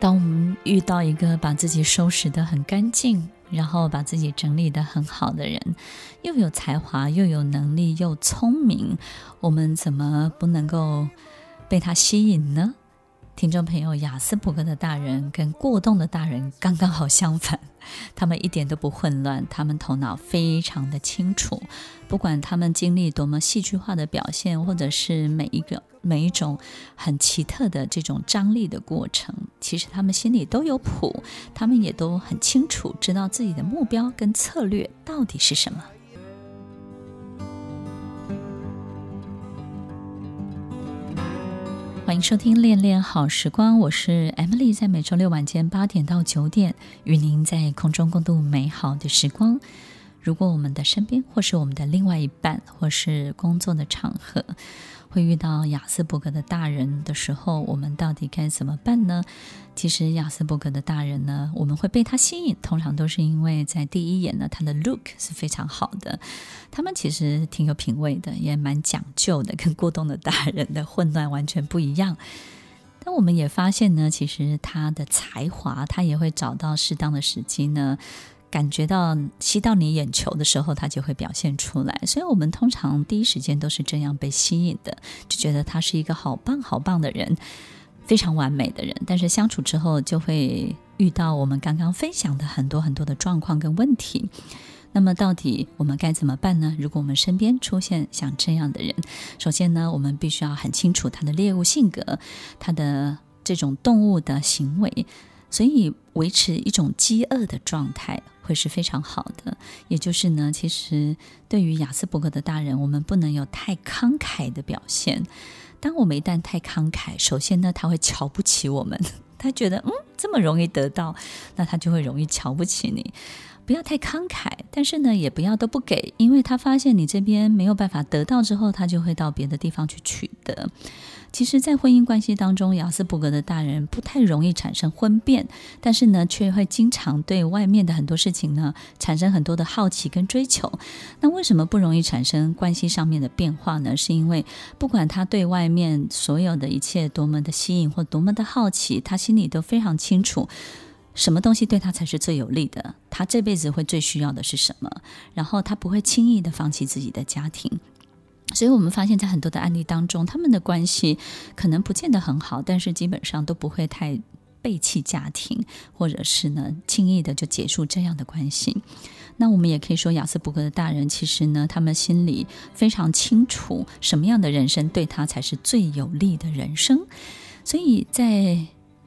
当我们遇到一个把自己收拾的很干净，然后把自己整理的很好的人，又有才华，又有能力，又聪明，我们怎么不能够被他吸引呢？听众朋友，雅斯伯格的大人跟过动的大人刚刚好相反，他们一点都不混乱，他们头脑非常的清楚，不管他们经历多么戏剧化的表现，或者是每一个每一种很奇特的这种张力的过程，其实他们心里都有谱，他们也都很清楚，知道自己的目标跟策略到底是什么。欢迎收听《恋恋好时光》，我是 Emily，在每周六晚间八点到九点，与您在空中共度美好的时光。如果我们的身边，或是我们的另外一半，或是工作的场合，会遇到亚斯伯格的大人的时候，我们到底该怎么办呢？其实亚斯伯格的大人呢，我们会被他吸引，通常都是因为在第一眼呢，他的 look 是非常好的。他们其实挺有品味的，也蛮讲究的，跟过动的大人的混乱完全不一样。但我们也发现呢，其实他的才华，他也会找到适当的时机呢。感觉到吸到你眼球的时候，他就会表现出来。所以，我们通常第一时间都是这样被吸引的，就觉得他是一个好棒好棒的人，非常完美的人。但是相处之后，就会遇到我们刚刚分享的很多很多的状况跟问题。那么，到底我们该怎么办呢？如果我们身边出现像这样的人，首先呢，我们必须要很清楚他的猎物性格，他的这种动物的行为。所以维持一种饥饿的状态会是非常好的。也就是呢，其实对于雅斯伯格的大人，我们不能有太慷慨的表现。当我们一旦太慷慨，首先呢，他会瞧不起我们。他觉得嗯，这么容易得到，那他就会容易瞧不起你。不要太慷慨，但是呢，也不要都不给，因为他发现你这边没有办法得到之后，他就会到别的地方去取得。其实，在婚姻关系当中，雅斯伯格的大人不太容易产生婚变，但是呢，却会经常对外面的很多事情呢产生很多的好奇跟追求。那为什么不容易产生关系上面的变化呢？是因为不管他对外面所有的一切多么的吸引或多么的好奇，他心里都非常清楚，什么东西对他才是最有利的，他这辈子会最需要的是什么，然后他不会轻易的放弃自己的家庭。所以我们发现，在很多的案例当中，他们的关系可能不见得很好，但是基本上都不会太背弃家庭，或者是呢轻易的就结束这样的关系。那我们也可以说，亚斯伯格的大人其实呢，他们心里非常清楚什么样的人生对他才是最有利的人生。所以在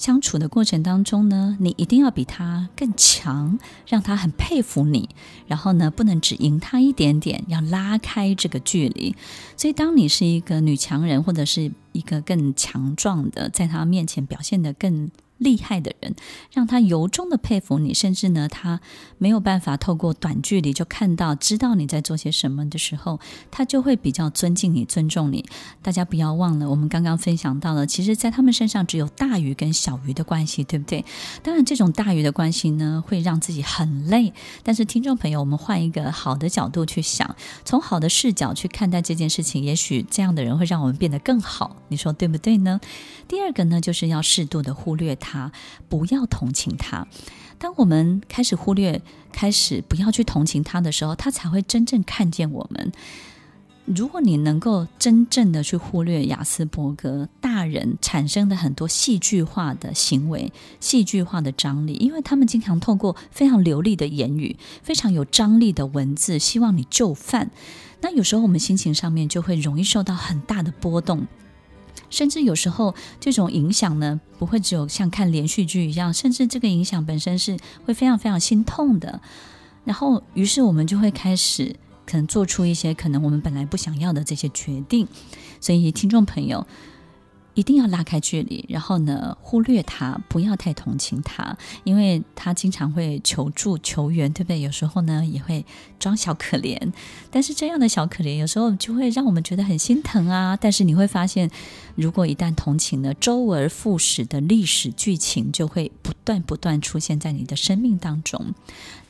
相处的过程当中呢，你一定要比他更强，让他很佩服你。然后呢，不能只赢他一点点，要拉开这个距离。所以，当你是一个女强人，或者是一个更强壮的，在他面前表现得更厉害的人，让他由衷的佩服你，甚至呢，他没有办法透过短距离就看到、知道你在做些什么的时候，他就会比较尊敬你、尊重你。大家不要忘了，我们刚刚分享到了，其实，在他们身上只有大鱼跟小鱼的关系，对不对？当然，这种大鱼的关系呢，会让自己很累。但是，听众朋友，我们换一个好的角度去想，从好的视角去看待这件事情，也许这样的人会让我们变得更好。你说对不对呢？第二个呢，就是要适度的忽略他。他不要同情他。当我们开始忽略、开始不要去同情他的时候，他才会真正看见我们。如果你能够真正的去忽略亚斯伯格大人产生的很多戏剧化的行为、戏剧化的张力，因为他们经常透过非常流利的言语、非常有张力的文字，希望你就范。那有时候我们心情上面就会容易受到很大的波动。甚至有时候，这种影响呢，不会只有像看连续剧一样，甚至这个影响本身是会非常非常心痛的。然后，于是我们就会开始可能做出一些可能我们本来不想要的这些决定。所以，听众朋友。一定要拉开距离，然后呢，忽略他，不要太同情他，因为他经常会求助求援，对不对？有时候呢，也会装小可怜，但是这样的小可怜有时候就会让我们觉得很心疼啊。但是你会发现，如果一旦同情了，周而复始的历史剧情就会不断不断出现在你的生命当中。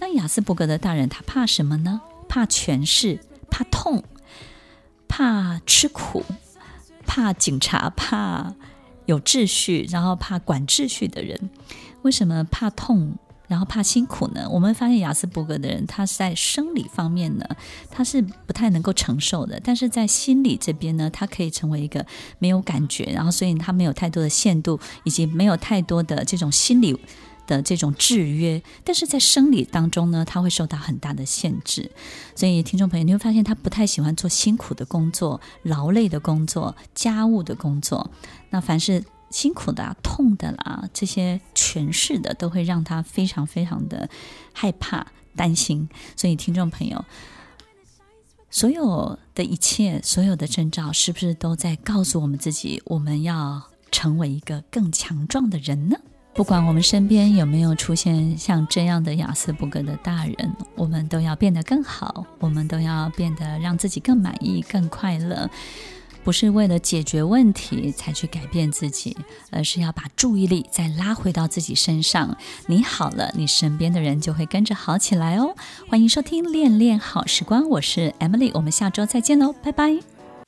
那亚斯伯格的大人他怕什么呢？怕权势，怕痛，怕吃苦。怕警察，怕有秩序，然后怕管秩序的人？为什么怕痛？然后怕辛苦呢？我们发现雅斯伯格的人，他是在生理方面呢，他是不太能够承受的；但是在心理这边呢，他可以成为一个没有感觉，然后所以他没有太多的限度，以及没有太多的这种心理的这种制约。但是在生理当中呢，他会受到很大的限制。所以听众朋友，你会发现他不太喜欢做辛苦的工作、劳累的工作、家务的工作。那凡是辛苦的、痛的啦，这些诠释的都会让他非常非常的害怕、担心。所以，听众朋友，所有的一切、所有的征兆，是不是都在告诉我们自己，我们要成为一个更强壮的人呢？不管我们身边有没有出现像这样的亚斯伯格的大人，我们都要变得更好，我们都要变得让自己更满意、更快乐。不是为了解决问题才去改变自己，而是要把注意力再拉回到自己身上。你好了，你身边的人就会跟着好起来哦。欢迎收听《恋恋好时光》，我是 Emily，我们下周再见喽，拜拜。